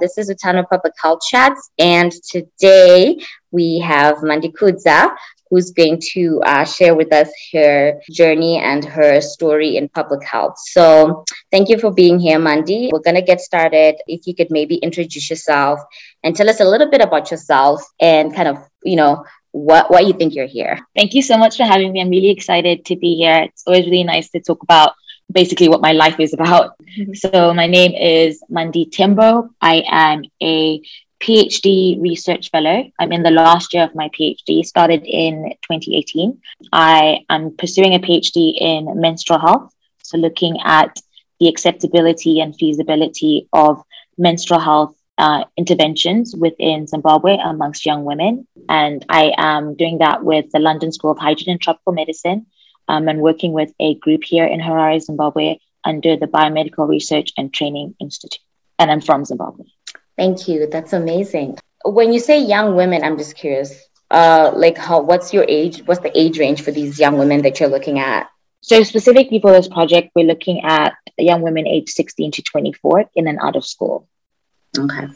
This is Utano Public Health Chats, and today we have Mandi Kudza, who's going to uh, share with us her journey and her story in public health. So, thank you for being here, Mandi. We're going to get started. If you could maybe introduce yourself and tell us a little bit about yourself and kind of, you know, what, what you think you're here. Thank you so much for having me. I'm really excited to be here. It's always really nice to talk about basically what my life is about. Mm-hmm. So my name is Mandi Tembo. I am a PhD research fellow. I'm in the last year of my PhD, started in 2018. I am pursuing a PhD in menstrual health, so looking at the acceptability and feasibility of menstrual health uh, interventions within Zimbabwe amongst young women. And I am doing that with the London School of Hygiene and Tropical Medicine um, and working with a group here in Harare, Zimbabwe, under the Biomedical Research and Training Institute. And I'm from Zimbabwe. Thank you. That's amazing. When you say young women, I'm just curious. Uh, like, how? What's your age? What's the age range for these young women that you're looking at? So, specifically for this project, we're looking at young women aged 16 to 24 in and out of school. Okay.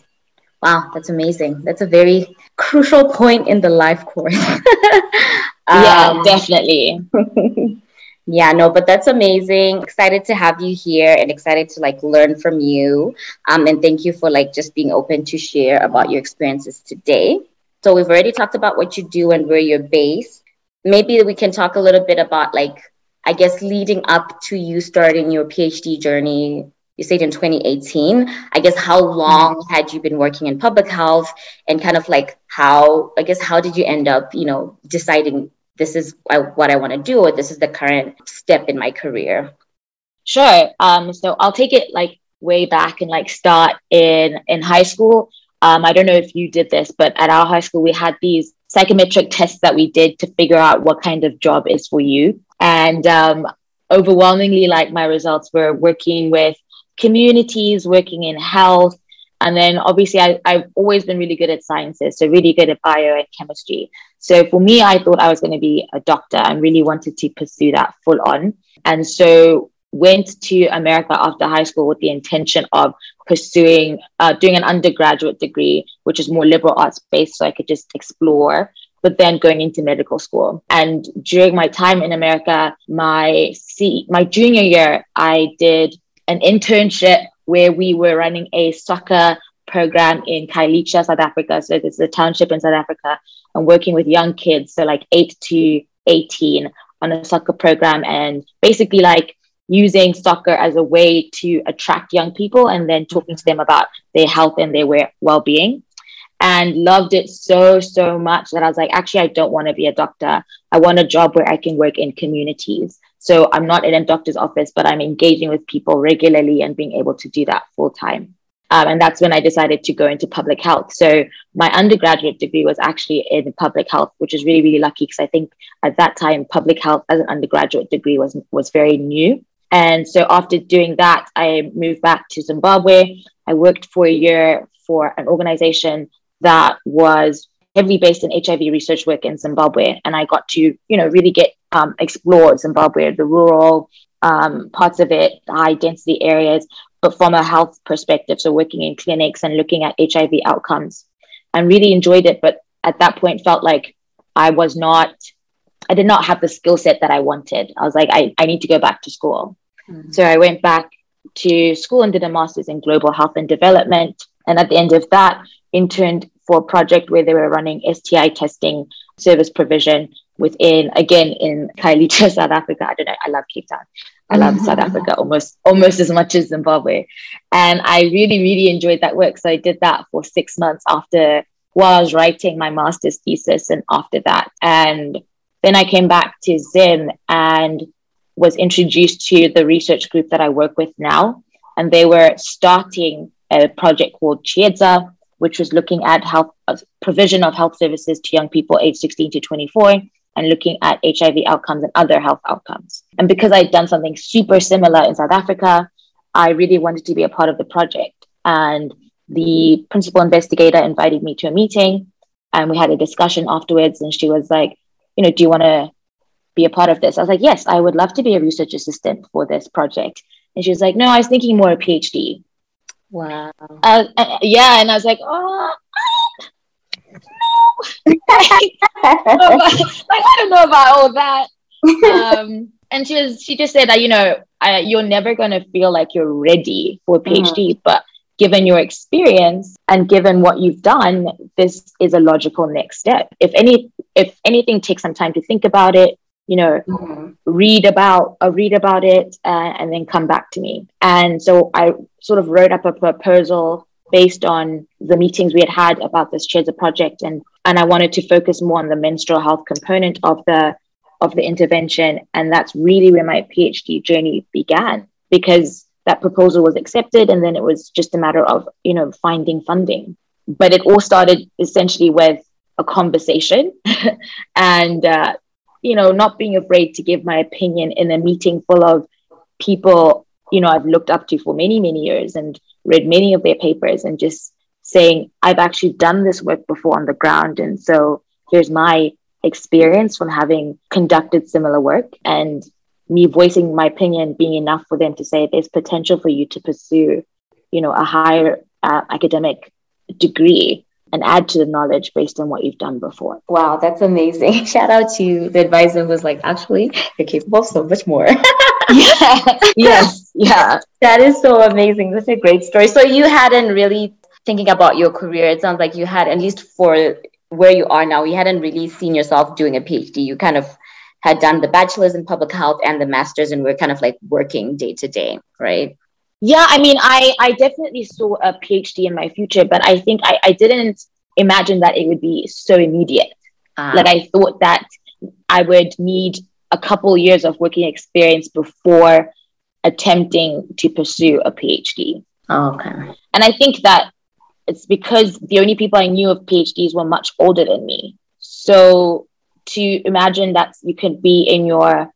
Wow, that's amazing. That's a very crucial point in the life course. yeah, um, definitely. yeah, no, but that's amazing. Excited to have you here and excited to like learn from you. Um, and thank you for like just being open to share about your experiences today. So we've already talked about what you do and where you're based. Maybe we can talk a little bit about like I guess leading up to you starting your PhD journey you said in 2018 i guess how long mm-hmm. had you been working in public health and kind of like how i guess how did you end up you know deciding this is what i want to do or this is the current step in my career sure um so i'll take it like way back and like start in in high school um i don't know if you did this but at our high school we had these psychometric tests that we did to figure out what kind of job is for you and um overwhelmingly like my results were working with communities, working in health. And then obviously, I, I've always been really good at sciences, so really good at bio and chemistry. So for me, I thought I was going to be a doctor and really wanted to pursue that full on. And so went to America after high school with the intention of pursuing, uh, doing an undergraduate degree, which is more liberal arts based, so I could just explore but then going into medical school. And during my time in America, my C- my junior year, I did an internship where we were running a soccer program in Khayelitsha, South Africa. So this is a township in South Africa. And working with young kids, so like eight to 18 on a soccer program and basically like using soccer as a way to attract young people and then talking to them about their health and their well-being. And loved it so so much that i was like actually i don't want to be a doctor. I want a job where i can work in communities so I'm not in a doctor's office, but I'm engaging with people regularly and being able to do that full time. Um, and that's when I decided to go into public health. So my undergraduate degree was actually in public health, which is really, really lucky because I think at that time public health as an undergraduate degree was was very new. And so after doing that, I moved back to Zimbabwe. I worked for a year for an organization that was heavily based in HIV research work in Zimbabwe. And I got to, you know, really get um, explore Zimbabwe, the rural um, parts of it, high density areas, but from a health perspective. So working in clinics and looking at HIV outcomes and really enjoyed it. But at that point felt like I was not, I did not have the skill set that I wanted. I was like, I, I need to go back to school. Mm-hmm. So I went back to school and did a master's in global health and development. And at the end of that, interned for a project where they were running STI testing service provision within again in Khayelitsha, South Africa. I don't know. I love Cape Town. I love mm-hmm. South Africa almost almost as much as Zimbabwe, and I really really enjoyed that work. So I did that for six months after while I was writing my master's thesis, and after that, and then I came back to Zim and was introduced to the research group that I work with now, and they were starting a project called Chiedza, which was looking at health uh, provision of health services to young people aged 16 to 24 and looking at HIV outcomes and other health outcomes. And because I'd done something super similar in South Africa, I really wanted to be a part of the project. And the principal investigator invited me to a meeting and we had a discussion afterwards. And she was like, you know, do you want to be a part of this? I was like, yes, I would love to be a research assistant for this project. And she was like, no, I was thinking more a PhD. Wow. Uh, uh, yeah, and I was like, oh, no. like, I don't know about all that. Um, and she was, she just said that you know I, you're never going to feel like you're ready for a PhD, mm-hmm. but given your experience and given what you've done, this is a logical next step. If any, if anything, take some time to think about it. You know, mm-hmm. read about, uh, read about it, uh, and then come back to me. And so I sort of wrote up a proposal based on the meetings we had had about this Chiedza project, and and I wanted to focus more on the menstrual health component of the of the intervention, and that's really where my PhD journey began because that proposal was accepted and then it was just a matter of you know finding funding but it all started essentially with a conversation and uh, you know not being afraid to give my opinion in a meeting full of people you know i've looked up to for many many years and read many of their papers and just saying i've actually done this work before on the ground. And so here's my experience from having conducted similar work and me voicing my opinion being enough for them to say there's potential for you to pursue you know a higher uh, academic degree and add to the knowledge based on what you've done before. Wow that's amazing. Shout out to the advisor who was like actually you're capable of so much more. Yeah yes yeah. That is so amazing. That's a great story. So you hadn't really thinking about your career. It sounds like you had at least for where you are now you hadn't really seen yourself doing a phd you kind of had done the bachelor's in public health and the master's and we're kind of like working day to day right yeah i mean i i definitely saw a phd in my future but i think i, I didn't imagine that it would be so immediate. Uh, like i thought that i would need a couple years of working experience before attempting to pursue a phd oh, okay. And i think that it's because the only people i knew of phds were much older than me. So to imagine that you could be in your,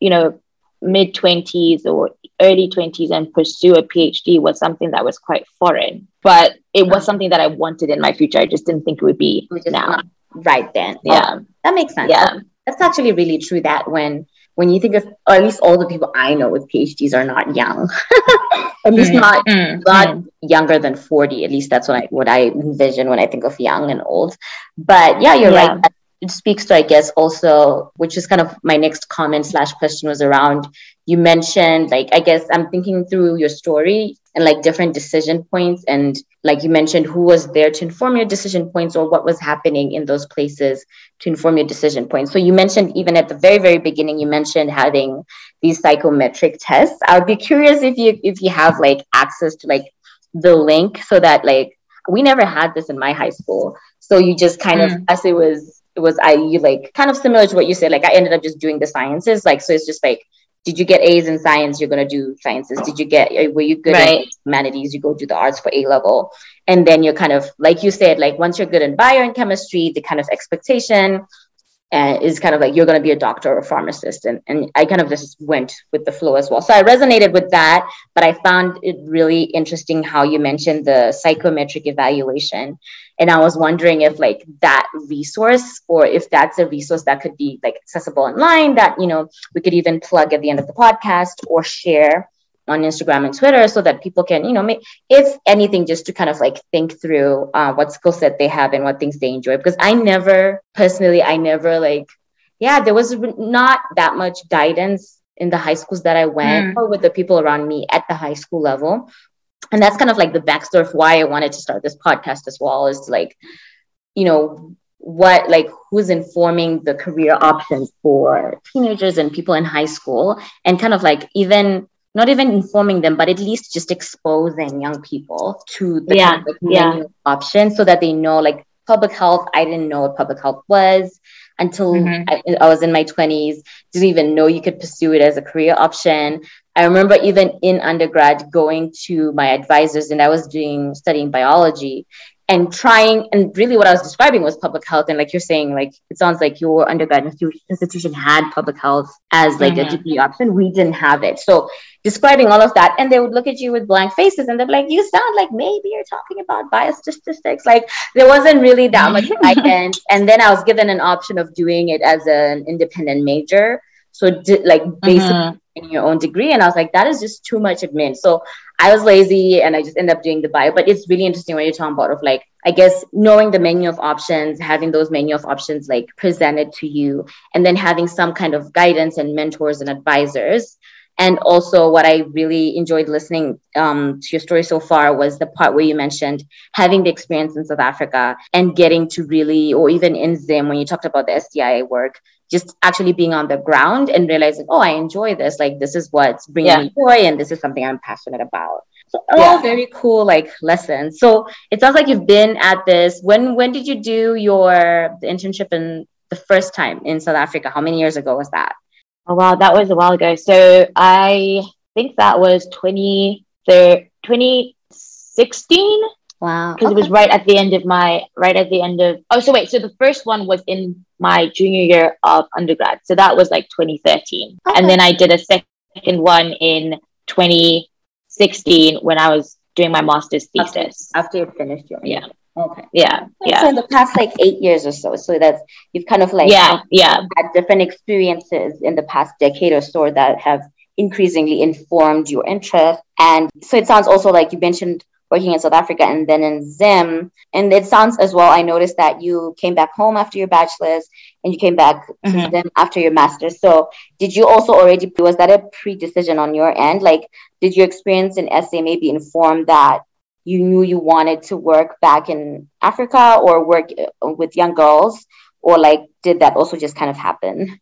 you know, mid 20s or early 20s and pursue a PhD was something that was quite foreign. But it was something that I wanted in my future. I just didn't think it would be now. Right then. Yeah. Oh, that makes sense. Yeah. That's actually really true that when when you think of or at least all the people I know with PhDs are not young. at least mm, not mm, not mm. younger than 40. At least that's what I what I envision when I think of young and old. But yeah, you're yeah. right it speaks to, I guess, also, which is kind of my next comment slash question was around you mentioned, like, I guess I'm thinking through your story and like different decision points. And like you mentioned, who was there to inform your decision points or what was happening in those places to inform your decision points. So you mentioned, even at the very, very beginning, you mentioned having these psychometric tests. I would be curious if you if you have like access to like the link so that like we never had this in my high school. So you just kind mm. of, as it was was I you like kind of similar to what you said. Like I ended up just doing the sciences. Like so, it's just like, did you get A's in science? You're gonna do sciences. Did you get uh, were you good right. humanities? You go do the arts for A level, and then you're kind of like you said, like once you're good in bio and chemistry, the kind of expectation uh, is kind of like you're going to be a doctor or a pharmacist. And, and i kind of just went with the flow as well. So i resonated with that but i found it really interesting how you mentioned the psychometric evaluation. And i was wondering if like that resource or if that's a resource that could be like accessible online that you know we could even plug at the end of the podcast or share on Instagram and Twitter so that people can, you know, make, if anything, just to kind of like think through uh, what skill set they have and what things they enjoy. Because I never, personally, I never like, yeah, there was not that much guidance in the high schools that I went mm. or with the people around me at the high school level. And that's kind of like the backstory of why I wanted to start this podcast as well is like, you know, what like who's informing the career options for teenagers and people in high school and kind of like even not even informing them, but at least just exposing young people to the yeah, yeah. options so that they know like public health. I didn't know what public health was until mm-hmm. I, I, was in my 20s, didn't even know you could pursue it as a career option. I remember even in undergrad going to my advisors and I was doing studying biology and trying and really what i was describing was public health and like you're saying like it sounds like your undergrad institution had public health as like mm-hmm. a degree option we didn't have it so describing all of that and they would look at you with blank faces and they're like you sound like maybe you're talking about biostatistics like there wasn't really that much guidance and then i was given an option of doing it as an independent major so like basically mm-hmm. in your own degree. And I was like, that is just too much admin. So I was lazy and I just ended up doing the bio. But it's really interesting when you're talking about of like, I guess knowing the menu of options, having those menu of options like presented to you, and then having some kind of guidance and mentors and advisors. And also, what I really enjoyed listening um, to your story so far was the part where you mentioned having the experience in South Africa and getting to really, or even in Zim, when you talked about the STI work, just actually being on the ground and realizing, oh, I enjoy this. Like, this is what's bringing yeah. me joy, and this is something I'm passionate about. So, all yeah. very cool, like lessons. So it sounds like you've been at this. When when did you do your internship in the first time in South Africa? How many years ago was that? Oh wow, that was a while ago. So I think that was 20, 2016. Wow. Because okay. it was right at the end of my, right at the end of, oh, so wait, so the first one was in my junior year of undergrad. So that was like 2013. Okay. And then I did a second one in 2016 when I was doing my master's thesis. After, after you finished your. Yeah. Okay. Yeah. Yeah. So in the past like eight years or so, so that's you've kind of like yeah, yeah, had different experiences in the past decade or so that have increasingly informed your interest. And so it sounds also like you mentioned working in South Africa and then in Zim. And it sounds as well, I noticed that you came back home after your bachelor's and you came back mm-hmm. to Zim after your master's. So did you also already, was that a pre decision on your end? Like, did your experience in SA maybe inform that you knew you wanted to work back in Africa or work uh, with young girls? Or like, did that also just kind of happen?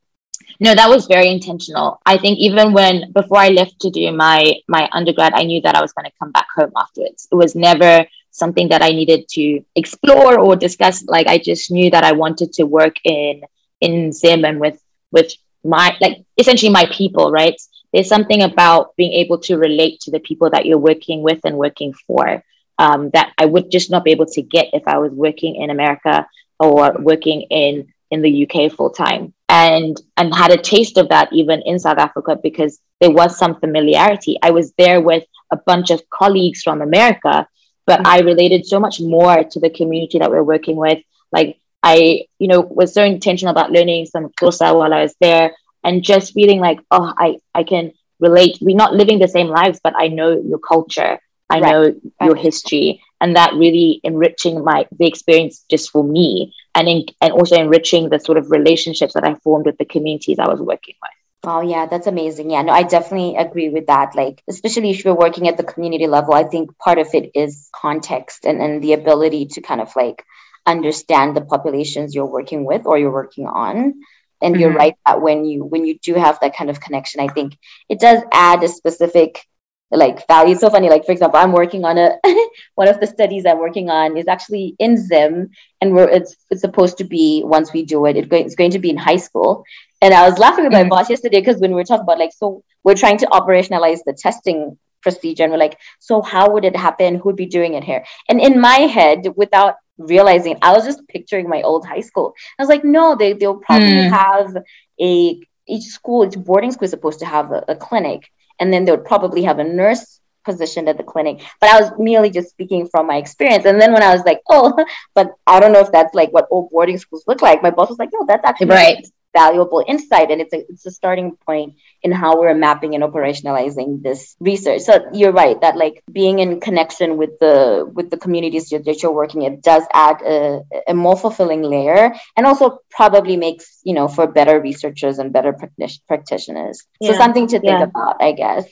No, that was very intentional. I think even when before I left to do my my undergrad, I knew that I was going to come back home afterwards. It was never something that I needed to explore or discuss. Like I just knew that I wanted to work in in Zim and with with my like essentially my people, right? There's something about being able to relate to the people that you're working with and working for um, that I would just not be able to get if I was working in America or working in in the UK full time and and had a taste of that even in South Africa because there was some familiarity. I was there with a bunch of colleagues from America, but I related so much more to the community that we're working with. Like I, you know, was so intentional about learning some Xhosa while I was there and just feeling like oh i i can relate we're not living the same lives but i know your culture i right. know right. your history and that really enriching my the experience just for me and in, and also enriching the sort of relationships that i formed with the communities i was working with Oh yeah, that's amazing. Yeah, no, I definitely agree with that. Like, especially if you're working at the community level, I think part of it is context and, and the ability to kind of like understand the populations you're working with or you're working on and mm-hmm. you're right that when you when you do have that kind of connection i think it does add a specific like value it's so funny like for example i'm working on a one of the studies i'm working on is actually in zim and we're it's, it's supposed to be once we do it, it it's going to be in high school and i was laughing with my mm-hmm. boss yesterday because when we were talking about like so we're trying to operationalize the testing procedure and we're like so how would it happen who'd be doing it here and in my head without realizing I was just picturing my old high school. I was like, no, they they'll probably mm. have a each school, each boarding school is supposed to have a, a clinic, and then they would probably have a nurse positioned at the clinic. But I was merely just speaking from my experience. And then when I was like, oh, but I don't know if that's like what old boarding schools look like, my boss was like, no, that's actually right valuable insight and it's a, it's a starting point in how we're mapping and operationalizing this research so you're right that like being in connection with the with the communities that you're working it does add a, a more fulfilling layer and also probably makes you know for better researchers and better practitioners yeah. so something to think yeah. about i guess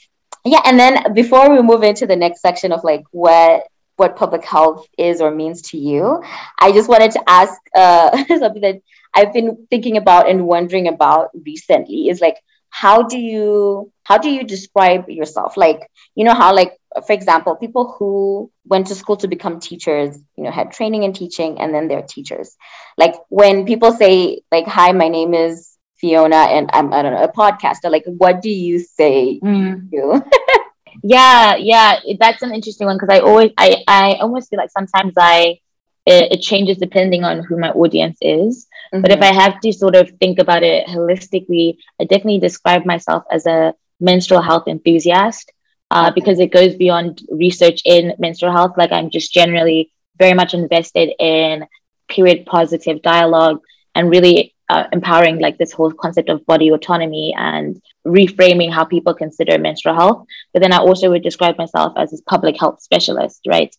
yeah and then before we move into the next section of like what what public health is or means to you. I just wanted to ask uh, something that I've been thinking about and wondering about recently is like how do you how do you describe yourself like you know how like for example people who went to school to become teachers you know had training in teaching and then they're teachers like when people say like hi my name is fiona and i'm i don't know a podcaster like what do you say mm. you yeah yeah that's an interesting one because i always i i almost feel like sometimes i it, it changes depending on who my audience is. Mm-hmm. But if I have to sort of think about it holistically, I definitely describe myself as a menstrual health enthusiast uh, because it goes beyond research in menstrual health. Like I'm just generally very much invested in period positive dialogue and really uh, empowering like this whole concept of body autonomy and reframing how people consider menstrual health. But then I also would describe myself as a public health specialist, right?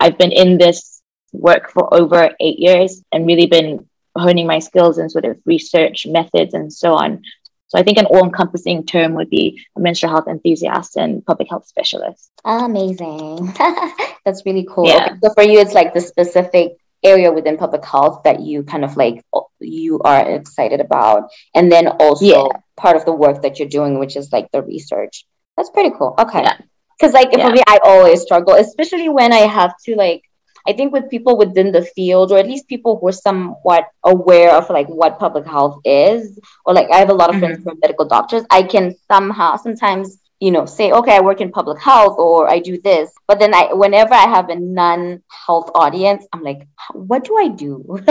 I've been in this work for over eight years and really been honing my skills in sort of research methods and so on. So I think an all-encompassing term would be a menstrual health enthusiast and public health specialist. Amazing. That's really cool. Yeah. Okay, so for you, it's like the specific area within public health that you kind of like you are excited about and then also yeah. part of the work that you're doing which is like the research that's pretty cool okay because yeah. like yeah. for me i always struggle especially when i have to like i think with people within the field or at least people who are somewhat aware of like what public health is or like i have a lot of mm-hmm. friends who are medical doctors i can somehow sometimes you know say okay i work in public health or i do this but then i whenever i have a non-health audience i'm like what do i do?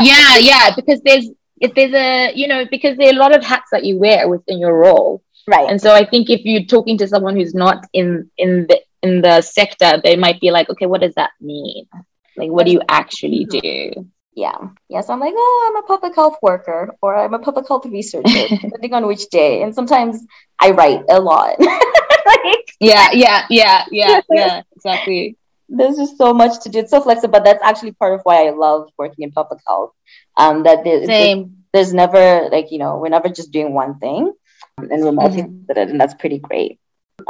Yeah yeah because there's if there's a you know because there are a lot of hats that you wear within your role. Right. And so i think if you're talking to someone who's not in in the in the sector they might be like okay what does that mean? Like what do you actually do yeah. Yes i'm like oh i'm a public health worker or i'm a public health researcher depending on which day. And sometimes i write a lot. Like, yeah yeah yeah yeah yeah exactly. There's just so much to do. It's so flexible but that's actually part of why i love working in public health. Um that there's, Same. there's never like you know we're never just doing one thing and we're multifaceted mm-hmm. and that's pretty great.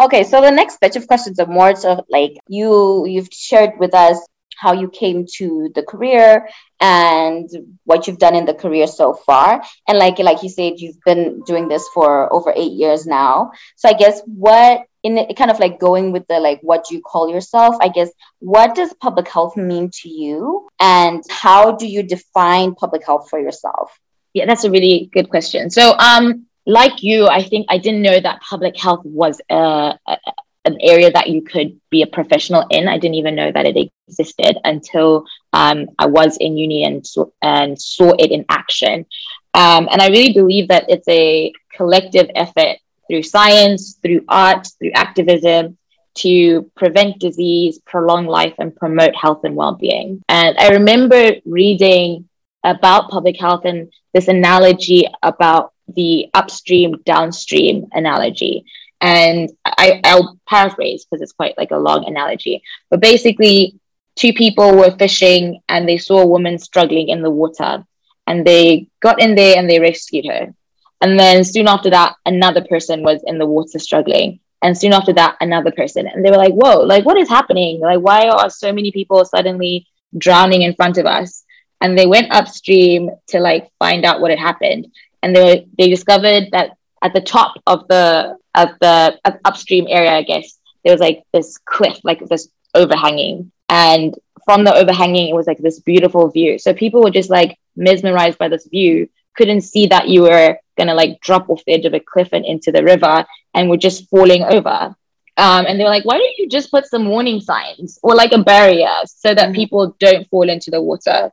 Okay so the next batch of questions are more to like you you've shared with us how you came to the career and what you've done in the career so far. And like like you said you've been doing this for over eight years now. So i guess what in kind of like going with the like what do you call yourself? I guess what does public health mean to you? And how do you define public health for yourself? Yeah that's a really good question. So um like you i think i didn't know that public health was a, a an area that you could be a professional in. I didn't even know that it existed until um, I was in uni and, saw, and saw it in action. Um, and I really believe that it's a collective effort through science, through art, through activism to prevent disease, prolong life, and promote health and well being. And I remember reading about public health and this analogy about the upstream downstream analogy and I, I'll paraphrase because it's quite like a long analogy. But basically, two people were fishing and they saw a woman struggling in the water. And they got in there and they rescued her. And then soon after that, another person was in the water struggling. And soon after that, another person. And they were like, whoa, like what is happening? Like, why are so many people suddenly drowning in front of us? And they went upstream to like find out what had happened. And they, they discovered that at the top of the of the upstream area, I guess there was like this cliff, like this overhanging, and from the overhanging, it was like this beautiful view. So people were just like mesmerized by this view, couldn't see that you were gonna like drop off the edge of a cliff and into the river, and were just falling over. Um, and they were like, why don't you just put some warning signs or like a barrier so that mm-hmm. people don't fall into the water?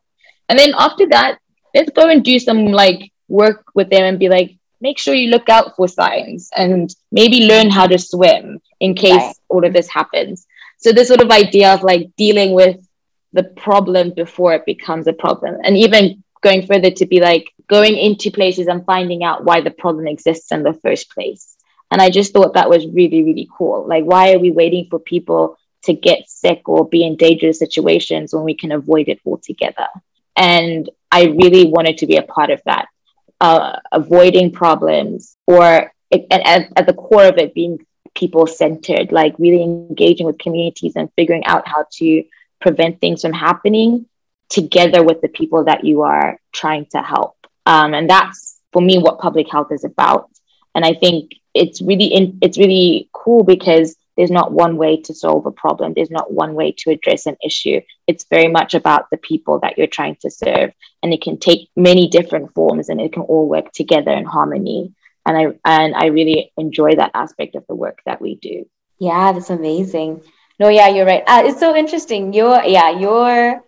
And then after that, let's go and do some like work with them and be like, make sure you look out for signs and maybe learn how to swim in case right. all of this happens. So this sort of idea of like dealing with the problem before it becomes a problem and even going further to be like going into places and finding out why the problem exists in the first place. And I just thought that was really, really cool. Like, why are we waiting for people to get sick or be in dangerous situations when we can avoid it altogether? And I really wanted to be a part of that uh, avoiding problems or it, and at, at the core of it being people centered, like really engaging with communities and figuring out how to prevent things from happening together with the people that you are trying to help. Um, and that's for me what public health is about. And I think it's really in, it's really cool because there's not one way to solve a problem. There's not one way to address an issue. It's very much about the people that you're trying to serve. And it can take many different forms and it can all work together in harmony. And I and I really enjoy that aspect of the work that we do. Yeah, that's amazing. No, yeah, you're right. Uh, it's so interesting. Your yeah, your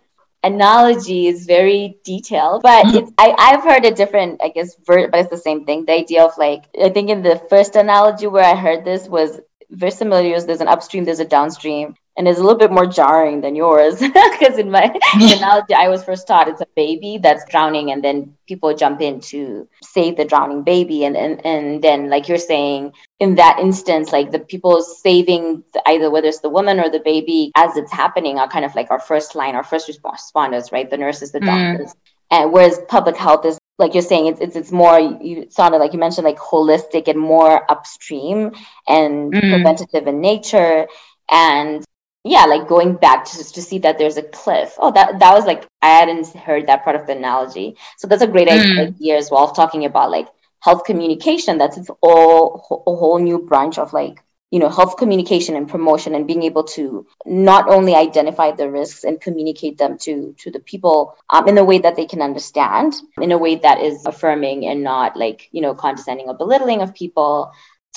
analogy is very detailed, but mm-hmm. I, I've heard a different, I guess, ver- but it's the same thing. The idea of like, I think in the first analogy where I heard this was very similar. yours There's an upstream, there's a downstream. and it's a little bit more jarring than yours because in my analogy I was first taught it's a baby that's drowning and then people jump in to save the drowning baby and and, and then like you're saying in that instance like the people saving the, either whether it's the woman or the baby as it's happening are kind of like our first line our first responders right the nurses the mm. doctors mm. and whereas public health is like you're saying, it's it's, it's more. You sounded like you mentioned like holistic and more upstream and mm. preventative in nature. And yeah, like going back to to see that there's a cliff. Oh, that that was like I hadn't heard that part of the analogy. So that's a great mm. idea as well, talking about like health communication. That's its all a whole new branch of like you know health communication and promotion and being able to not only identify the risks and communicate them to to the people um, in a way that they can understand in a way that is affirming and not like you know condescending or belittling of people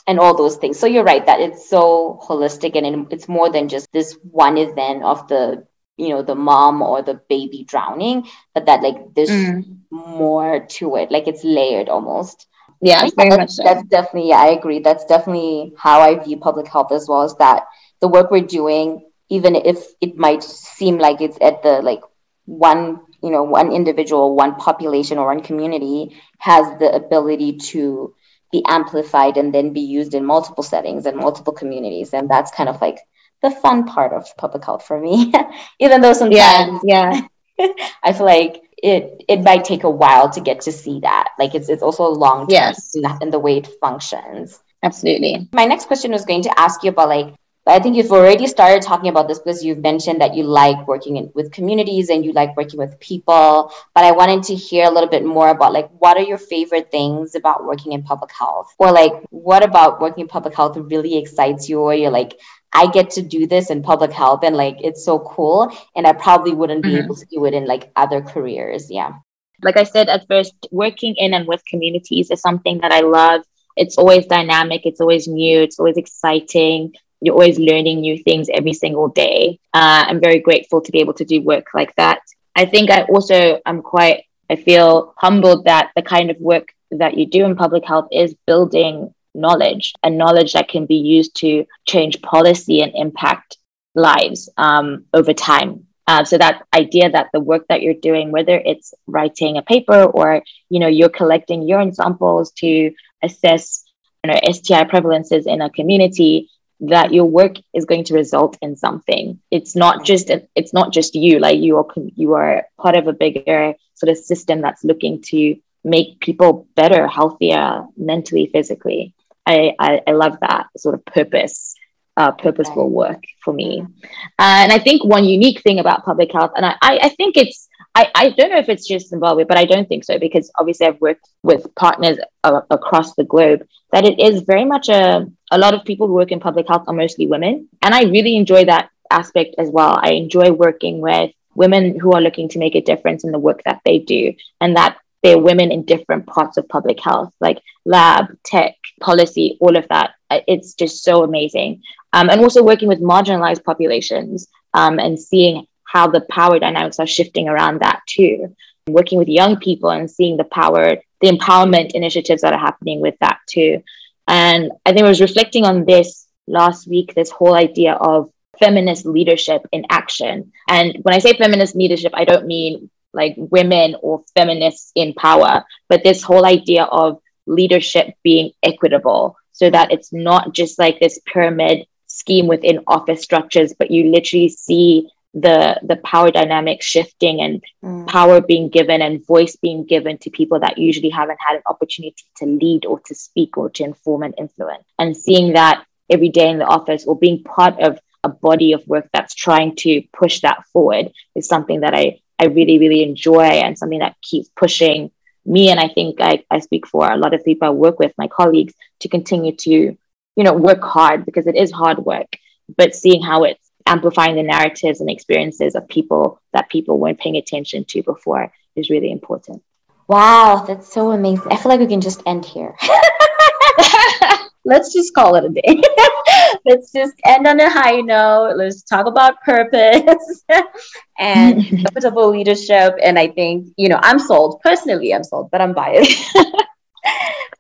and all those things. So you're right that it's so holistic and it's more than just this one event of the you know the mom or the baby drowning, but that like there's mm. more to it. Like it's layered almost. Yeah, very much so. that's definitely yeah, I agree. That's definitely how I view public health as well. Is that the work we're doing, even if it might seem like it's at the like one you know one individual, one population, or one community, has the ability to be amplified and then be used in multiple settings and multiple communities. And that's kind of like the fun part of public health for me. Even though sometimes yeah, yeah. I feel like it it might take a while to get to see that. Like it's it's also a long term yes. in, in the way it functions. Absolutely. My next question was going to ask you about like I think you've already started talking about this because you've mentioned that you like working in, with communities and you like working with people. But I wanted to hear a little bit more about like what are your favorite things about working in public health, or like what about working in public health really excites you, or you're like, I get to do this in public health and like it's so cool, and I probably wouldn't be mm-hmm. able to do it in like other careers. Yeah. Like I said at first, working in and with communities is something that I love it's always dynamic it's always new it's always exciting you're always learning new things every single day. Uh, I'm very grateful to be able to do work like that. I think I also am quite, I feel humbled that the kind of work that you do in public health is building knowledge and knowledge that can be used to change policy and impact lives um, over time. Uh, so that idea that the work that you're doing, whether it's writing a paper or you know you're collecting urine samples to assess you know, STI prevalences in a community, that your work is going to result in something it's not just it's not just you like you are you are part of a bigger sort of system that's looking to make people better healthier mentally physically. I i, I love that sort of purpose uh, purposeful work for me. Uh, and i think one unique thing about public health and i i think it's I, I don't know if it's just Zimbabwe, but I don't think so because obviously I've worked with partners uh, across the globe. That it is very much a a lot of people who work in public health are mostly women, and I really enjoy that aspect as well. I enjoy working with women who are looking to make a difference in the work that they do, and that they're women in different parts of public health, like lab, tech, policy, all of that. Uh, it's just so amazing. Um, and also working with marginalized populations um, and seeing how the power dynamics are shifting around that too. Working with young people and seeing the power, the empowerment initiatives that are happening with that too. And I think I was reflecting on this last week, this whole idea of feminist leadership in action. And when I say feminist leadership, I don't mean like women or feminists in power, but this whole idea of leadership being equitable so that it's not just like this pyramid scheme within office structures, but you literally see the the power dynamic shifting and mm. power being given and voice being given to people that usually haven't had an opportunity to lead or to speak or to inform and influence and seeing that every day in the office or being part of a body of work that's trying to push that forward is something that I I really really enjoy and something that keeps pushing me and I think I, I speak for a lot of people I work with my colleagues to continue to you know work hard because it is hard work but seeing how it's amplifying the narratives and experiences of people that people weren't paying attention to before is really important. Wow, that's so amazing. I feel like we can just end here. Let's just call it a day. Let's just end on a high note. Let's talk about purpose and equitable leadership. And I think, you know, I'm sold. Personally, I'm sold, but I'm biased.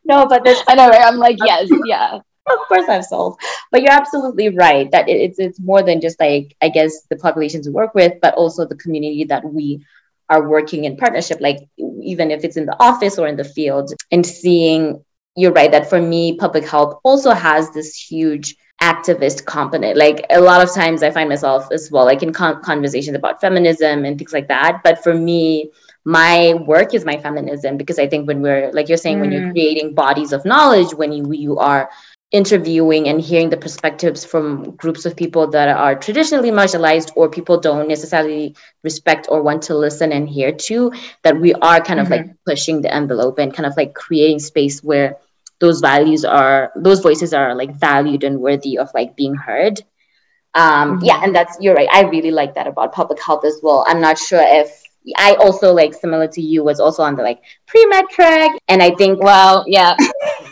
no, but this I know, right? I'm like, yes, yeah of course I'm sold. But you're absolutely right that it's it's more than just like I guess the populations we work with, but also the community that we are working in partnership, like even if it's in the office or in the field, and seeing you're right that for me, public health also has this huge activist component. Like a lot of times I find myself as well, like in con- conversations about feminism and things like that. But for me, my work is my feminism because I think when we're, like you're saying, mm. when you're mm. creating bodies of knowledge, when you, you are interviewing and hearing the perspectives from groups of people that are traditionally marginalized or people don't necessarily respect or want to listen and hear to that we are kind mm-hmm. of like pushing the envelope and kind of like creating space where those values are those voices are like valued and worthy of like being heard um mm-hmm. yeah and that's you're right i really like that about public health as well i'm not sure if I also like similar to you was also on the like pre-med track and I think well yeah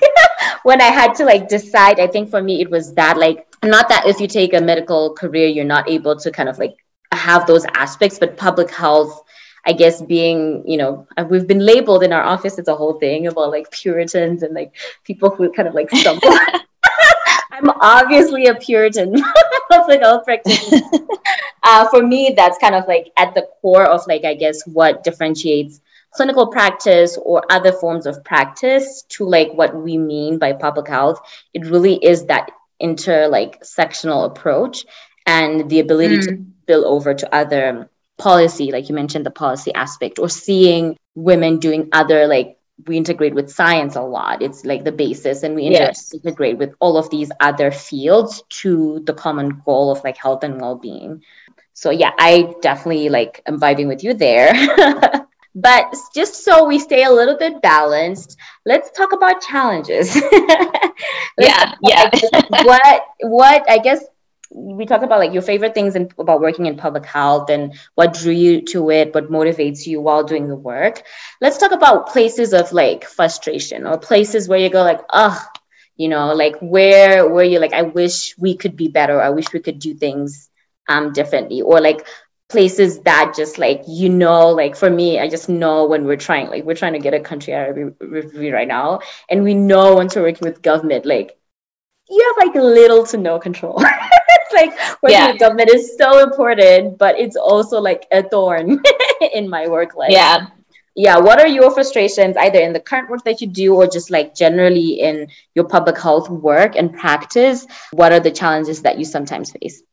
when I had to like decide I think for me it was that like not that if you take a medical career you're not able to kind of like have those aspects but public health I guess being, you know, uh, we've been labeled in our office as a whole thing about like Puritans and like people who kind of like stumble. I'm obviously a Puritan public health practitioner. uh, for me, that's kind of like at the core of like, I guess, what differentiates clinical practice or other forms of practice to like what we mean by public health. It really is that inter like sectional approach and the ability mm. to spill over to other policy, like you mentioned, the policy aspect, or seeing women doing other like we integrate with science a lot. It's like the basis, and we yes. integrate with all of these other fields to the common goal of like health and well-being. So yeah, I definitely like am vibing with you there. but just so we stay a little bit balanced, let's talk about challenges. yeah, yeah. what what I guess we talked about like your favorite things in, about working in public health and what drew you to it what motivates you while doing the work. Let's talk about places of like frustration or places where you go like oh you know like where where you like i wish we could be better. I wish we could do things um differently. Or like places that just like you know like for me i just know when we're trying like we're trying to get a country out re- review right now and we know once we're working with government like you have like little to no control like working yeah. with government is so important, but it's also like a thorn in my work life. Yeah. Yeah. What are your frustrations either in the current work that you do or just like generally in your public health work and practice? What are the challenges that you sometimes face?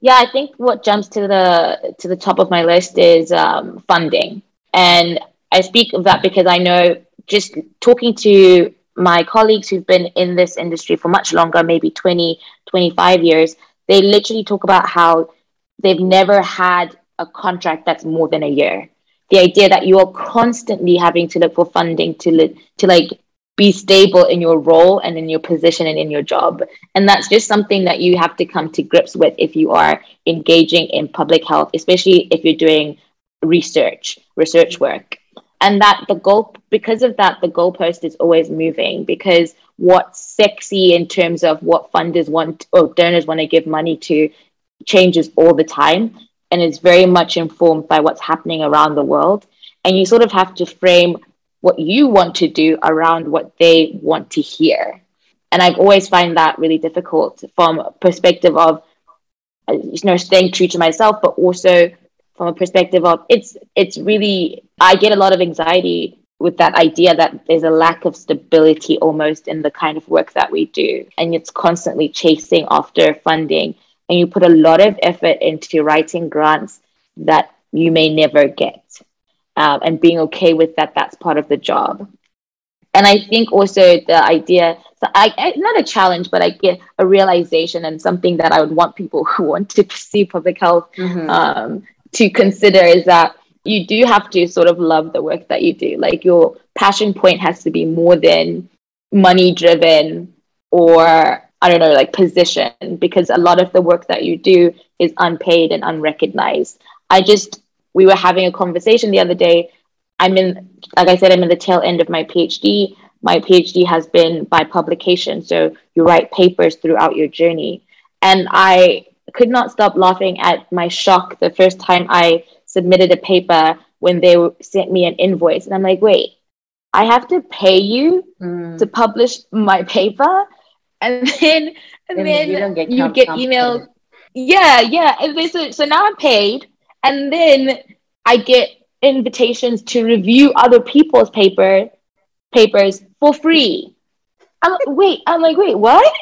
Yeah, I think what jumps to the to the top of my list is um, funding, and I speak of that because I know just talking to my colleagues who've been in this industry for much longer, maybe 20, 25 years, they literally talk about how they've never had a contract that's more than a year. The idea that you are constantly having to look for funding to li- to like be stable in your role and in your position and in your job. And that's just something that you have to come to grips with if you are engaging in public health, especially if you're doing research, research work. And that the goal, because of that, the goalpost is always moving because what's sexy in terms of what funders want or donors want to give money to changes all the time and is very much informed by what's happening around the world. And you sort of have to frame what you want to do around what they want to hear. And i've always find that really difficult from a perspective of uh, you know staying true to myself but also from a perspective of it's it's really i get a lot of anxiety with that idea that there's a lack of stability almost in the kind of work that we do. And it's constantly chasing after funding. And you put a lot of effort into writing grants that you may never get. Um, and being okay with that, that's part of the job. And I think also the idea, so I, I, not a challenge, but I get a realization and something that I would want people who want to pursue public health mm-hmm. um, to consider is that you do have to sort of love the work that you do. Like your passion point has to be more than money driven or I don't know, like position, because a lot of the work that you do is unpaid and unrecognized. I just, we were having a conversation the other day. I'm in, like I said, I'm in the tail end of my PhD. My PhD has been by publication. So you write papers throughout your journey. And I could not stop laughing at my shock the first time I submitted a paper when they sent me an invoice. And I'm like, wait, I have to pay you mm. to publish my paper? and then and, and then you, get, you get emails. Yeah, yeah. And then, so, so now I'm paid, and then I get invitations to review other people's paper papers for free. I'm like, wait, I'm like, wait, what?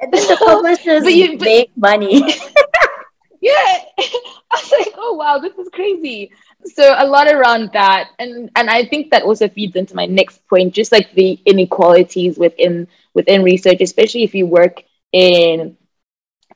And then the publishers but you, but, make money. yeah. I was like, oh wow, this is crazy. So a lot around that. And and I think that also feeds into my next point, just like the inequalities within within research, especially if you work in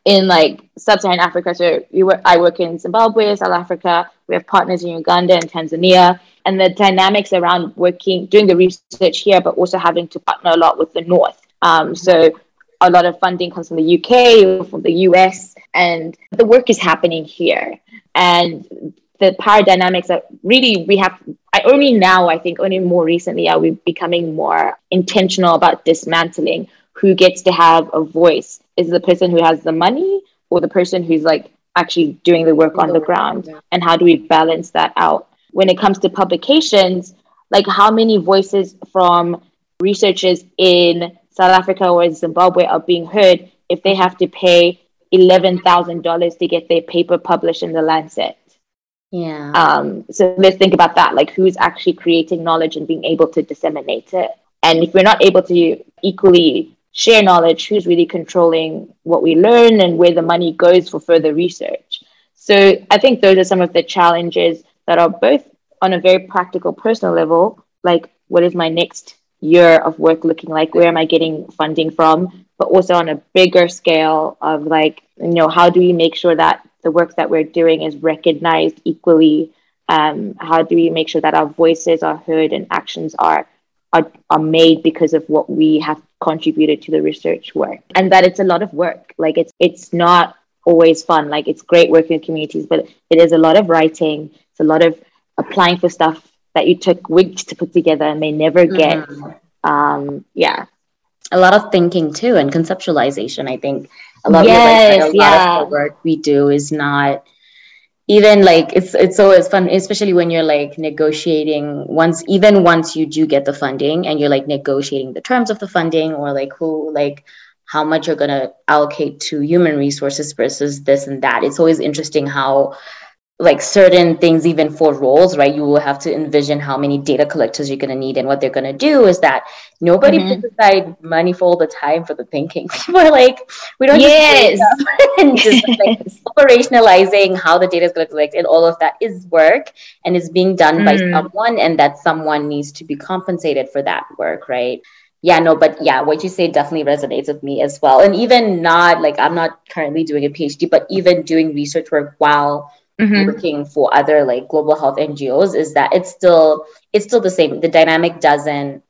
in like sub-Saharan Africa. So work, I work in Zimbabwe, South Africa. We have partners in Uganda and Tanzania, and the dynamics around working, doing the research here, but also having to partner a lot with the North. Um, so a lot of funding comes from the UK or from the US, and the work is happening here. And the power dynamics that really we have I only now I think only more recently are we becoming more intentional about dismantling who gets to have a voice. Is the person who has the money or the person who's like actually doing the work on the ground? And how do we balance that out? When it comes to publications like how many voices from researchers in south africa or zimbabwe are being heard if they have to pay $11000 to get their paper published in the lancet. Yeah. Um so let's think about that like who's actually creating knowledge and being able to disseminate it? And if we're not able to equally share knowledge, who's really controlling what we learn and where the money goes for further research. So I think those are some of the challenges that are both on a very practical personal level, like what is my next year of work looking like? Where am I getting funding from? But also on a bigger scale of like, you know, how do we make sure that the work that we're doing is recognized equally? Um, how do we make sure that our voices are heard and actions are are, are made because of what we have contributed to the research work and that it's a lot of work like it's it's not always fun like it's great working in communities but it is a lot of writing it's a lot of applying for stuff that you took weeks to put together and may never get mm-hmm. um yeah a lot of thinking too and conceptualization i think a lot yes, of, like, a yeah. lot of the work we do is not even like it's it's always fun especially when you're like negotiating once even once you do get the funding and you're like negotiating the terms of the funding or like who like how much you're going to allocate to human resources versus this and that it's always interesting how like certain things even for roles right? You will have to envision how many data collectors you're going to need and what they're going to do is that nobody mm-hmm. puts aside money for all the time for the thinking. People are like we don't yes. and just like operationalizing how the data is going to collect and all of that is work and is being done mm. by someone and that someone needs to be compensated for that work right? Yeah no but yeah what you say definitely resonates with me as well. And even not like i'm not currently doing a phd but even doing research work while mm-hmm. working for other like global health NGOs is that it's still it's still the same. The dynamic doesn't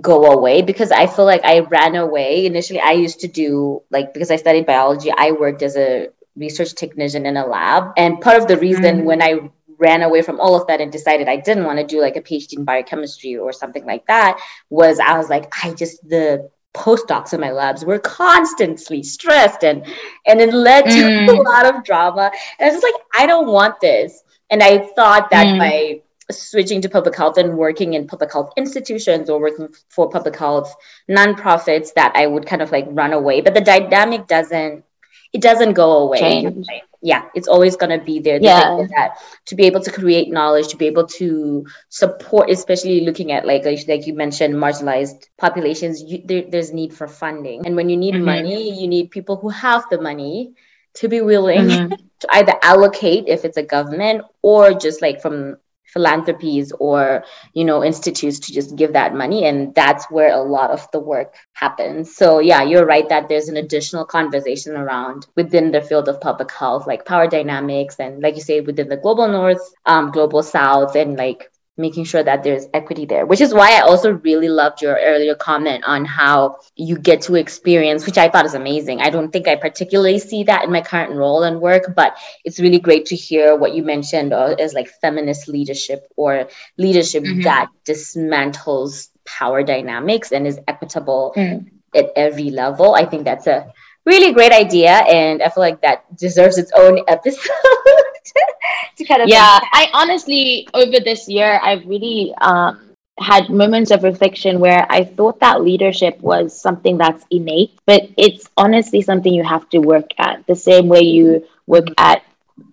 go away because I feel like I ran away. Initially I used to do like because I studied biology, I worked as a research technician in a lab. And part of the reason mm-hmm. when I ran away from all of that and decided I didn't want to do like a PhD in biochemistry or something like that was I was like, I just the postdocs in my labs were constantly stressed and and it led to mm. a lot of drama. And i was like i don't want this. And i thought that mm. by switching to public health and working in public health institutions or working for public health nonprofits that i would kind of like run away. But the dynamic doesn't it doesn't go away. Change yeah, it's always going to be there. The yeah. That to be able to create knowledge, to be able to support, especially looking at like like you mentioned, marginalized populations. You, there, there's need for funding, and when you need mm-hmm. money, you need people who have the money to be willing mm-hmm. to either allocate if it's a government or just like from philanthropies or you know institutes to just give that money and that's where a lot of the work happens. So yeah you're right that there's an additional conversation around within the field of public health like power dynamics and like you say within the global north um, global south and like making sure that there's equity there, which is why I also really loved your earlier comment on how you get to experience, which I thought is amazing. I don't think I particularly see that in my current role and work, but it's really great to hear what you mentioned uh, as like feminist leadership or leadership mm-hmm. that dismantles power dynamics and is equitable mm. at every level. I think that's a really great idea and i feel like that deserves its own episode to kind of yeah i honestly over this year i've really um had moments of reflection where I thought that leadership was something that's innate, but it's honestly something you have to work at the same way you work at,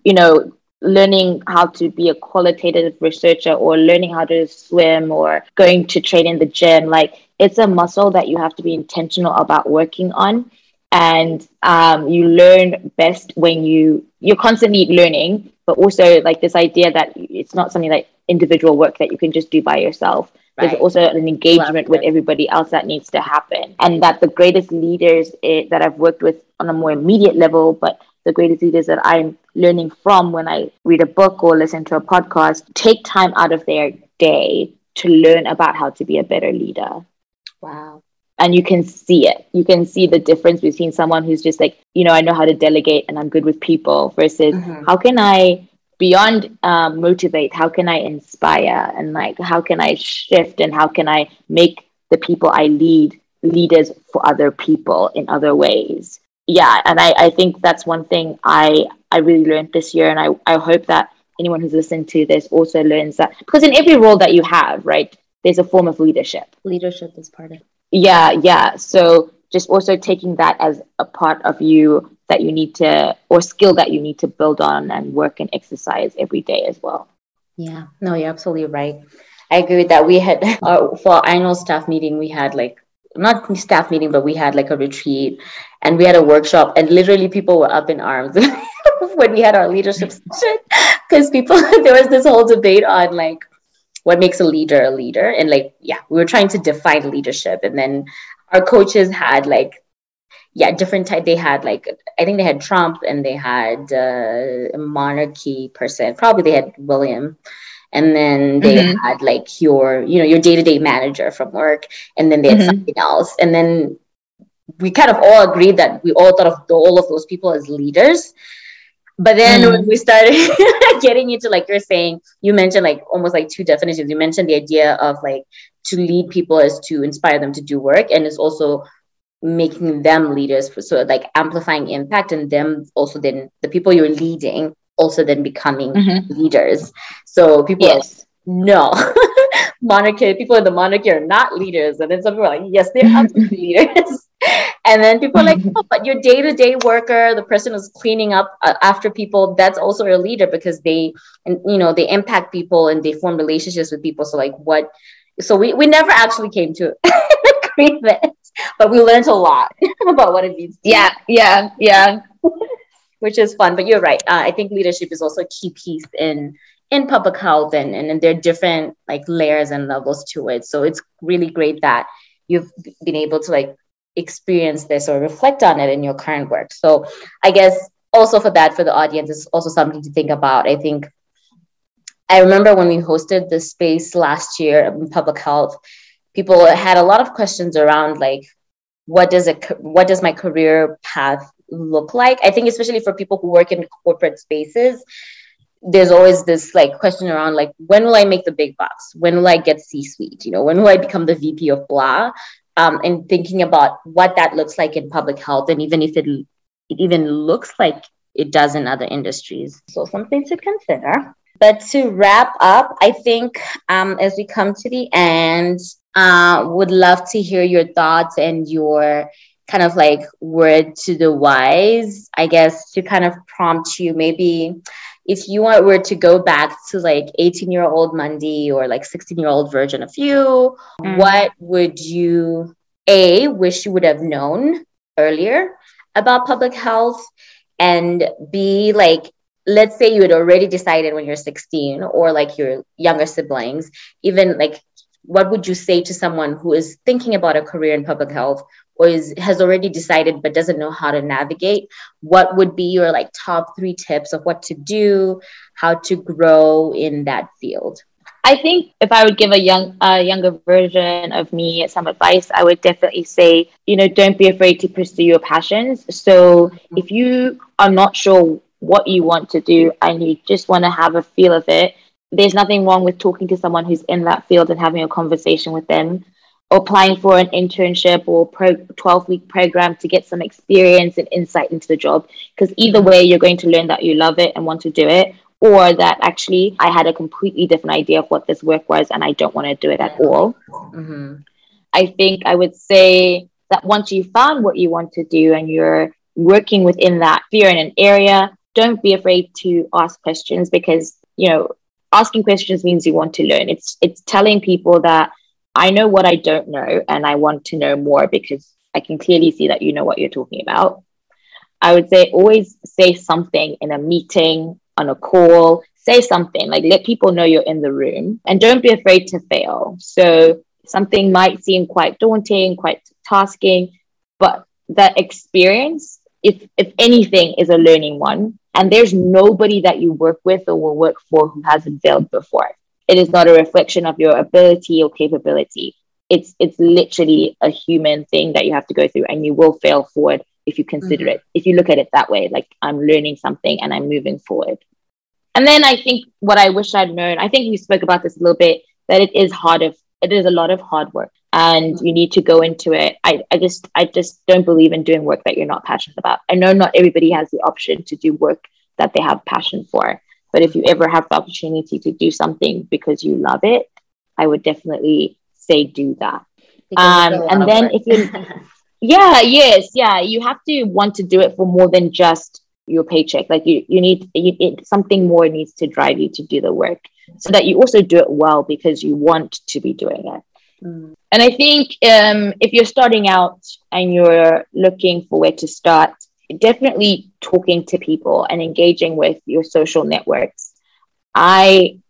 you know, learning how to be a qualitative researcher or learning how to swim or going to train in the gym. Like it's a muscle that you have to be intentional about working on. And um, you learn best when you you're constantly learning, but also like this idea that it's not something like individual work that you can just do by yourself. Right. There's also an engagement with everybody else that needs to happen, and that the greatest leaders it, eh, that I've worked with on a more immediate level, but the greatest leaders that I'm learning from when I read a book or listen to a podcast take time out of their day to learn about how to be a better leader. Wow. And you can see it. You can see the difference between someone who's just like, you know, I know how to delegate and I'm good with people versus mm-hmm. how can I, beyond um, motivate, how can I inspire and like how can I shift and how can I make the people I lead leaders for other people in other ways? yeah, and I, I think that's one thing I I really learned this year, and I, I hope that anyone who's listened to this also learns that because in every role that you have, right, there's a form of leadership. Leadership is part of. Yeah, yeah. So just also taking that as a part of you that you need to or skill that you need to build on and work and exercise every day as well. Yeah, no, you're absolutely right. I agree with that. We had uh, for our annual staff meeting, we had like not staff meeting, but we had like a retreat and we had a workshop, and literally people were up in arms when we had our leadership session because people there was this whole debate on like what makes a leader a leader, and like yeah, we were trying to define leadership, and then our coaches had like yeah different type. They had like i think they had trump and they had uh, a monarchy person. Probably they had william. And then they mm-hmm. had like your you know your day-to-day manager from work. And then they had mm-hmm. something else. And then we kind of all agreed that we all thought of all of those people as leaders but then mm. when we started getting into like you're saying you mentioned like almost like two definitions you mentioned the idea of like to lead people is to inspire them to do work and it's also making them leaders for, so like amplifying impact and them also then the people you're leading also then becoming mm-hmm. leaders. So people yes. no monarchy people in the monarchy are not leaders, and then some people are like, yes, they're absolutely leaders. And then people are like, oh, but your day to day worker, the person who's cleaning up uh, after people, that's also a leader because they, and you know, they impact people and they form relationships with people. So like, what? So we we never actually came to agreement, but we learned a lot about what it means. Yeah, yeah, yeah which is fun. But you're right. Uh, I think leadership is also a key piece in in public health, and and there are different like layers and levels to it. So it's really great that you've been able to like experience this or reflect on it in your current work. So I guess also for that for the audience is also something to think about. I think I remember when we hosted the space last year in public health, people had a lot of questions around like what does it what does my career path look like i think especially for people who work in corporate spaces there's always this like question around like when will i make the big bucks when will i get c suite you know when will i become the vp of blah um, and thinking about what that looks like in public health and even if it, it even looks like it does in other industries. So something to consider. But to wrap up i think um, as we come to the end uh, would love to hear your thoughts and your kind of like word to the wise, I guess, to kind of prompt you. Maybe if you want, were to go back to like 18 year old Mandi or like 16 year old version of you, mm. what would you A, wish you would have known earlier about public health? And B, like, let's say you had already decided when you're 16 or like your younger siblings, even like, what would you say to someone who is thinking about a career in public health or is, has already decided but doesn't know how to navigate, what would be your like top three tips of what to do, how to grow in that field? I think if I would give a young, a younger version of me some advice, I would definitely say, you know, don't be afraid to pursue your passions. So if you are not sure what you want to do and you just want to have a feel of it, there's nothing wrong with talking to someone who's in that field and having a conversation with them applying for an internship or pro 12 week program to get some experience and insight into the job because either way you're going to learn that you love it and want to do it or that actually I had a completely different idea of what this work was and I don't want to do it at all. Mm-hmm. I think I would say that once you found what you want to do and you're working within that fear in an area, don't be afraid to ask questions because, you know, asking questions means you want to learn. It's it's telling people that I know what I don't know and I want to know more because I can clearly see that you know what you're talking about. I would say always say something in a meeting, on a call, say something, like let people know you're in the room and don't be afraid to fail. So something might seem quite daunting, quite tasking, but that experience, if if anything, is a learning one. And there's nobody that you work with or will work for who hasn't failed before. It is not a reflection of your ability or capability. It's it's literally a human thing that you have to go through and you will fail forward if you consider mm-hmm. it, if you look at it that way, like I'm learning something and I'm moving forward. And then I think what I wish I'd known, I think you spoke about this a little bit, that it is hard of it is a lot of hard work and mm-hmm. you need to go into it. I, I just I just don't believe in doing work that you're not passionate about. I know not everybody has the option to do work that they have passion for. But if you ever have the opportunity to do something because you love it, I would definitely say do that. Um, and then if you Yeah, yes, yeah. You have to want to do it for more than just your paycheck. Like you, you need you, it, something more needs to drive you to do the work, so that you also do it well because you want to be doing it. Mm. And I think um, if you're starting out and you're looking for where to start, definitely talking to people and engaging with your social networks. I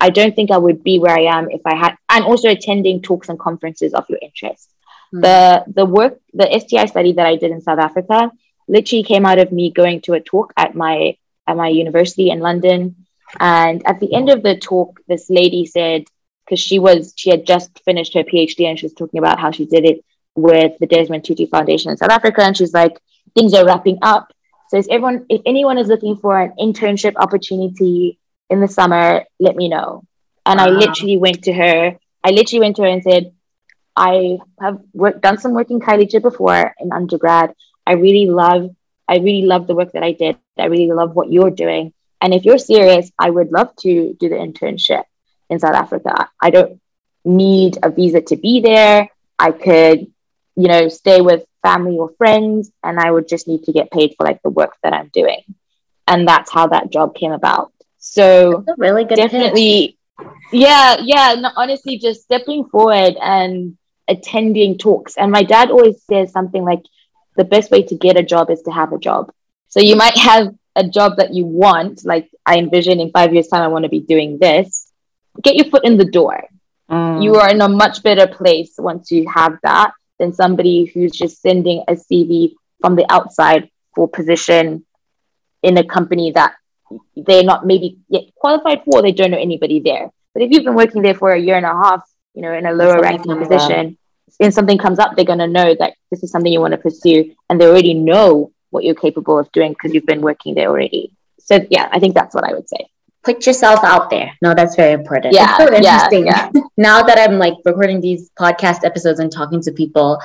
I don't think I would be where I am if I had, and also attending talks and conferences of your interest. Mm. The the work, the STI study that I did in South Africa, literally came out of me going to a talk at my at my university in London. And at the end of the talk, this lady said, because she was she had just finished her PhD and she was talking about how she did it with the Desmond Tutu Foundation in South Africa, and she's like, things are wrapping up. So if everyone, if anyone is looking for an internship opportunity in the summer, let me know. And I ah. literally went to her. I literally went to her and said, I have worked, done some work in Khayelitsha before in undergrad. I really love, I really love the work that I did. I really love what you're doing. And if you're serious, I would love to do the internship in South Africa. I don't need a visa to be there. I could, you know, stay with family or friends, and I would just need to get paid for like the work that I'm doing. And that's how that job came about. So really good definitely, pitch. yeah, yeah. No, honestly, just stepping forward and attending talks. And my dad always says something like, the best way to get a job is to have a job. So you might have a job that you want, like I envision in five years' time, I want to be doing this. Get your foot in the door. Mm. You are in a much better place once you have that than somebody who's just sending a CV from the outside for position in a company that they're not maybe yet qualified for, they don't know anybody there. But if you've been working there for a year and a half, you know, in a lower ranking position, and something comes up, they're going to know that this is something you want to pursue, and they already know what you're capable of doing because you've been working there already. So yeah, I think that's what I would say. Put yourself out there. No, that's very important. Yeah, it's so interesting. Yeah, yeah. now that I'm like recording these podcast episodes and talking to people,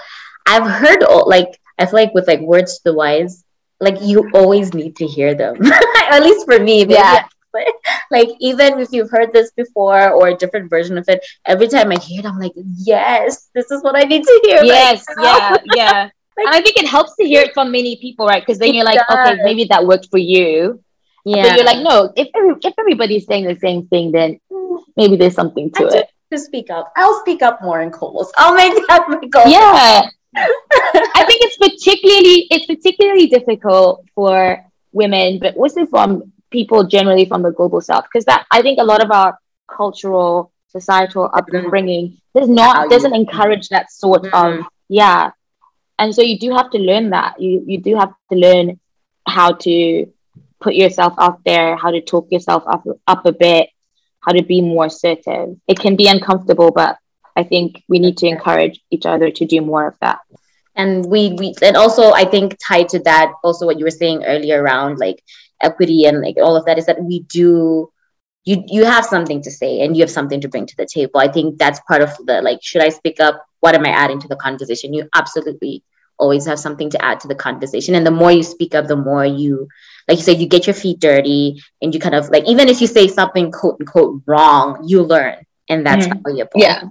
I've heard oh, like I feel like with like words to the wise, like you always need to hear them. At least for me, yeah. like even if you've heard this before or a different version of it, every time I hear it, I'm like, yes, this is what I need to hear. Yes, right yeah, yeah. Like, and I think it helps to hear it from many people, right? Because then you're like, does. okay, maybe that worked for you. Yeah. But you're like, no, if every, if everybody's saying the same thing, then maybe there's something to I it. To speak up, I'll speak up more in calls. I'll make that my goal. Yeah. I think it's particularly it's particularly difficult for women, but also from people generally from the global south because that i think a lot of our cultural societal upbringing does not doesn't encourage that sort of mm. yeah and so you do have to learn that you you do have to learn how to put yourself out there how to talk yourself up up a bit how to be more assertive. It can be uncomfortable but i think we need to encourage each other to do more of that. And we, we and also i think tied to that also what you were saying earlier around like equity and like all of that is that we do you you have something to say and you have something to bring to the table. I think that's part of the like should i speak up? What am i adding to the conversation? You absolutely always have something to add to the conversation. And the more you speak up, the more you, like you said, you get your feet dirty and you kind of like, even if you say something quote unquote wrong, you learn. And that's mm-hmm. valuable. Yeah.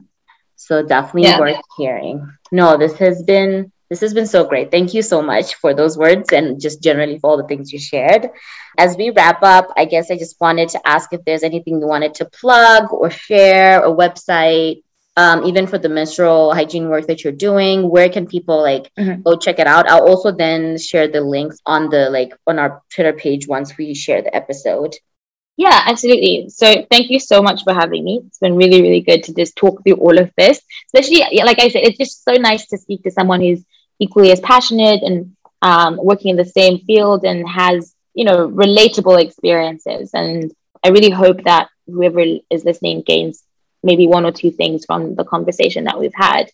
So definitely yeah. worth hearing. No, this has been this has been so great. Thank you so much for those words and just generally for all the things you shared. As we wrap up, I guess I just wanted to ask if there's anything you wanted to plug or share, a website, um, even for the menstrual hygiene work that you're doing where can people like mm-hmm. go check it out i'll also then share the links on the like on our twitter page once we share the episode yeah, absolutely. So thank you so much for having me. It's been really, really good to just talk through all of this. Especially, like I said, it's just so nice to speak to someone who's equally as passionate and um, working in the same field and has, you know, relatable experiences. And I really hope that whoever is listening gains maybe one or two things from the conversation that we've had.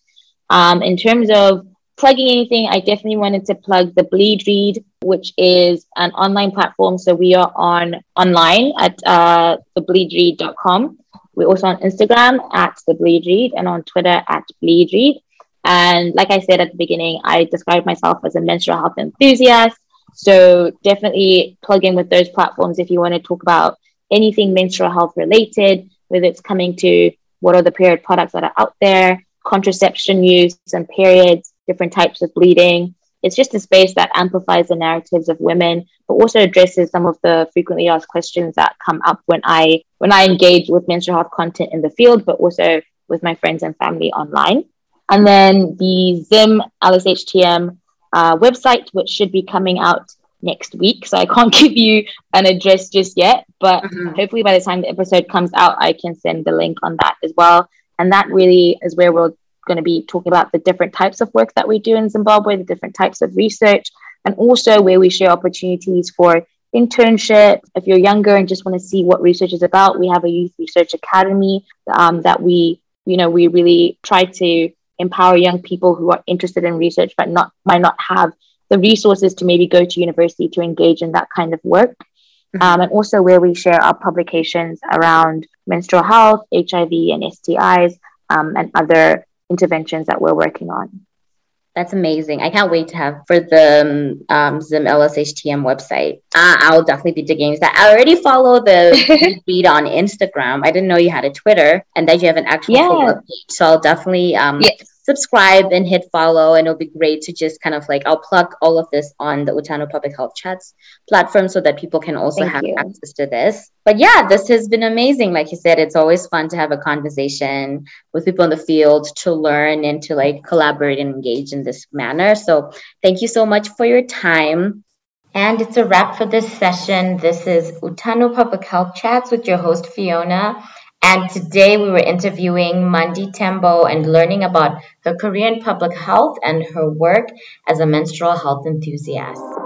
Um, in terms of plugging anything, I definitely wanted to plug the Bleed Read, which is an online platform. So we are on online at uh, thebleedread.com. We're also on Instagram at the Bleed Read and on Twitter at Bleed Read. And like I said at the beginning, I describe myself as a menstrual health enthusiast. So definitely plug in with those platforms if you want to talk about anything menstrual health related, whether it's coming to what are the period products that are out there, contraception use and periods, different types of bleeding. It's just a space that amplifies the narratives of women, but also addresses some of the frequently asked questions that come up when I when I engage with menstrual health content in the field, but also with my friends and family online. And then the Zim LSHTM uh, website, which should be coming out next week. So I can't give you an address just yet, but mm-hmm. hopefully by the time the episode comes out, I can send the link on that as well. And that really is where we're going to be talking about the different types of work that we do in Zimbabwe, the different types of research, and also where we share opportunities for internship. If you're younger and just want to see what research is about, we have a youth research academy um, that we, you know, we really try to empower young people who are interested in research but not might not have the resources to maybe go to university to engage in that kind of work. Mm-hmm. Um, and also where we share our publications around menstrual health, HIV, and STIs, um, and other interventions that we're working on. That's amazing. I can't wait to have for the um, Zim LSHTM website. Uh, I'll definitely be digging into that. I already follow the feed on Instagram. I didn't know you had a Twitter and that you have an actual yeah. page. So I'll definitely um, yes subscribe and hit follow. And it'll be great to just kind of like, I'll plug all of this on the Utano Public Health Chats platform so that people can also Thank have you. access to this. But yeah, this has been amazing. Like you said, it's always fun to have a conversation with people in the field to learn and to like collaborate and engage in this manner. So thank you so much for your time. And it's a wrap for this session. This is Utano Public Health Chats with your host, Fiona. And today we were interviewing Mandi Tembo and learning about her career in public health and her work as a menstrual health enthusiast.